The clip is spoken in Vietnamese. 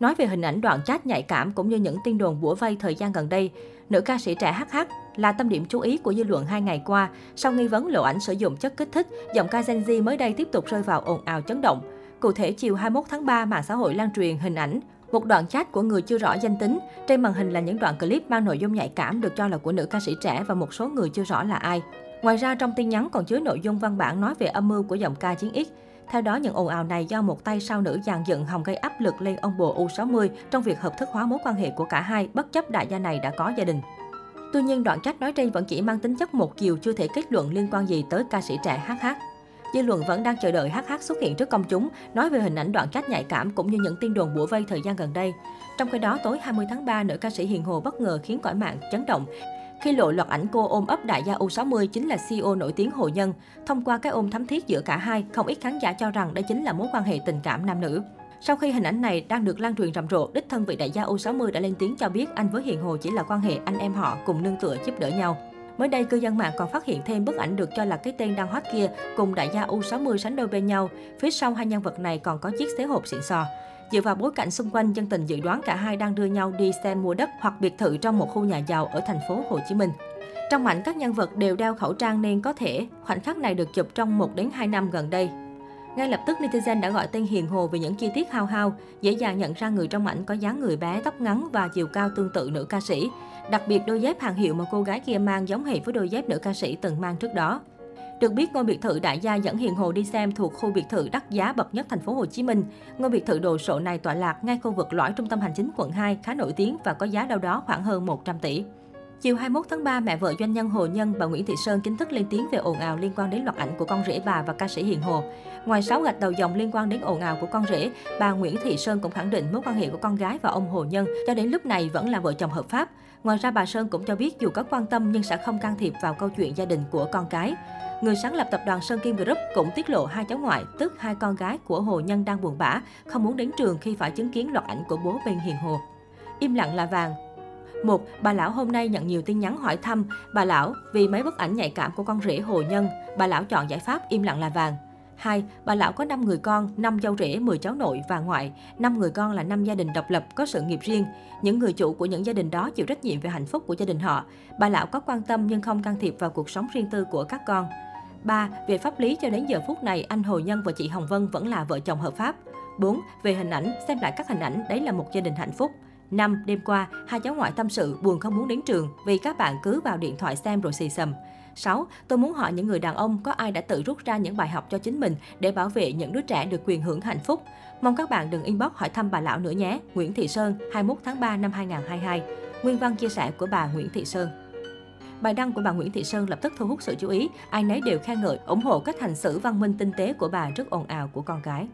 Nói về hình ảnh đoạn chat nhạy cảm cũng như những tin đồn bủa vây thời gian gần đây, nữ ca sĩ trẻ HH là tâm điểm chú ý của dư luận hai ngày qua sau nghi vấn lộ ảnh sử dụng chất kích thích, giọng ca Gen Z mới đây tiếp tục rơi vào ồn ào chấn động. Cụ thể, chiều 21 tháng 3, mạng xã hội lan truyền hình ảnh một đoạn chat của người chưa rõ danh tính. Trên màn hình là những đoạn clip mang nội dung nhạy cảm được cho là của nữ ca sĩ trẻ và một số người chưa rõ là ai. Ngoài ra, trong tin nhắn còn chứa nội dung văn bản nói về âm mưu của giọng ca chiến X. Theo đó, những ồn ào này do một tay sao nữ dàn dựng hòng gây áp lực lên ông bồ U60 trong việc hợp thức hóa mối quan hệ của cả hai, bất chấp đại gia này đã có gia đình. Tuy nhiên, đoạn chat nói trên vẫn chỉ mang tính chất một chiều chưa thể kết luận liên quan gì tới ca sĩ trẻ HH. Dư luận vẫn đang chờ đợi HH xuất hiện trước công chúng, nói về hình ảnh đoạn chat nhạy cảm cũng như những tin đồn bủa vây thời gian gần đây. Trong khi đó, tối 20 tháng 3, nữ ca sĩ Hiền Hồ bất ngờ khiến cõi mạng chấn động khi lộ loạt ảnh cô ôm ấp đại gia U60 chính là CEO nổi tiếng Hồ Nhân. Thông qua cái ôm thắm thiết giữa cả hai, không ít khán giả cho rằng đây chính là mối quan hệ tình cảm nam nữ. Sau khi hình ảnh này đang được lan truyền rầm rộ, đích thân vị đại gia U60 đã lên tiếng cho biết anh với Hiền Hồ chỉ là quan hệ anh em họ cùng nương tựa giúp đỡ nhau. Mới đây, cư dân mạng còn phát hiện thêm bức ảnh được cho là cái tên đang hot kia cùng đại gia U60 sánh đôi bên nhau. Phía sau hai nhân vật này còn có chiếc xế hộp xịn sò. Dựa vào bối cảnh xung quanh, dân tình dự đoán cả hai đang đưa nhau đi xem mua đất hoặc biệt thự trong một khu nhà giàu ở thành phố Hồ Chí Minh. Trong ảnh, các nhân vật đều đeo khẩu trang nên có thể khoảnh khắc này được chụp trong 1 đến 2 năm gần đây. Ngay lập tức, netizen đã gọi tên Hiền Hồ vì những chi tiết hao hao, dễ dàng nhận ra người trong ảnh có dáng người bé, tóc ngắn và chiều cao tương tự nữ ca sĩ. Đặc biệt, đôi dép hàng hiệu mà cô gái kia mang giống hệt với đôi dép nữ ca sĩ từng mang trước đó. Được biết, ngôi biệt thự đại gia dẫn Hiền Hồ đi xem thuộc khu biệt thự đắt giá bậc nhất thành phố Hồ Chí Minh. Ngôi biệt thự đồ sộ này tọa lạc ngay khu vực lõi trung tâm hành chính quận 2, khá nổi tiếng và có giá đâu đó khoảng hơn 100 tỷ. Chiều 21 tháng 3, mẹ vợ doanh nhân Hồ Nhân, bà Nguyễn Thị Sơn chính thức lên tiếng về ồn ào liên quan đến loạt ảnh của con rể bà và ca sĩ Hiền Hồ. Ngoài 6 gạch đầu dòng liên quan đến ồn ào của con rể, bà Nguyễn Thị Sơn cũng khẳng định mối quan hệ của con gái và ông Hồ Nhân cho đến lúc này vẫn là vợ chồng hợp pháp. Ngoài ra, bà Sơn cũng cho biết dù có quan tâm nhưng sẽ không can thiệp vào câu chuyện gia đình của con cái. Người sáng lập tập đoàn Sơn Kim Group cũng tiết lộ hai cháu ngoại, tức hai con gái của Hồ Nhân đang buồn bã, không muốn đến trường khi phải chứng kiến loạt ảnh của bố bên Hiền Hồ. Im lặng là vàng, một, bà lão hôm nay nhận nhiều tin nhắn hỏi thăm. Bà lão, vì mấy bức ảnh nhạy cảm của con rể Hồ Nhân, bà lão chọn giải pháp im lặng là vàng. 2. Bà lão có 5 người con, 5 cháu rể, 10 cháu nội và ngoại. 5 người con là 5 gia đình độc lập, có sự nghiệp riêng. Những người chủ của những gia đình đó chịu trách nhiệm về hạnh phúc của gia đình họ. Bà lão có quan tâm nhưng không can thiệp vào cuộc sống riêng tư của các con. 3. Về pháp lý cho đến giờ phút này, anh Hồ Nhân và chị Hồng Vân vẫn là vợ chồng hợp pháp. 4. Về hình ảnh, xem lại các hình ảnh, đấy là một gia đình hạnh phúc. Năm, đêm qua, hai cháu ngoại tâm sự buồn không muốn đến trường vì các bạn cứ vào điện thoại xem rồi xì xầm. 6. Tôi muốn hỏi những người đàn ông có ai đã tự rút ra những bài học cho chính mình để bảo vệ những đứa trẻ được quyền hưởng hạnh phúc. Mong các bạn đừng inbox hỏi thăm bà lão nữa nhé. Nguyễn Thị Sơn, 21 tháng 3 năm 2022. Nguyên văn chia sẻ của bà Nguyễn Thị Sơn. Bài đăng của bà Nguyễn Thị Sơn lập tức thu hút sự chú ý. Ai nấy đều khen ngợi, ủng hộ cách hành xử văn minh tinh tế của bà trước ồn ào của con gái.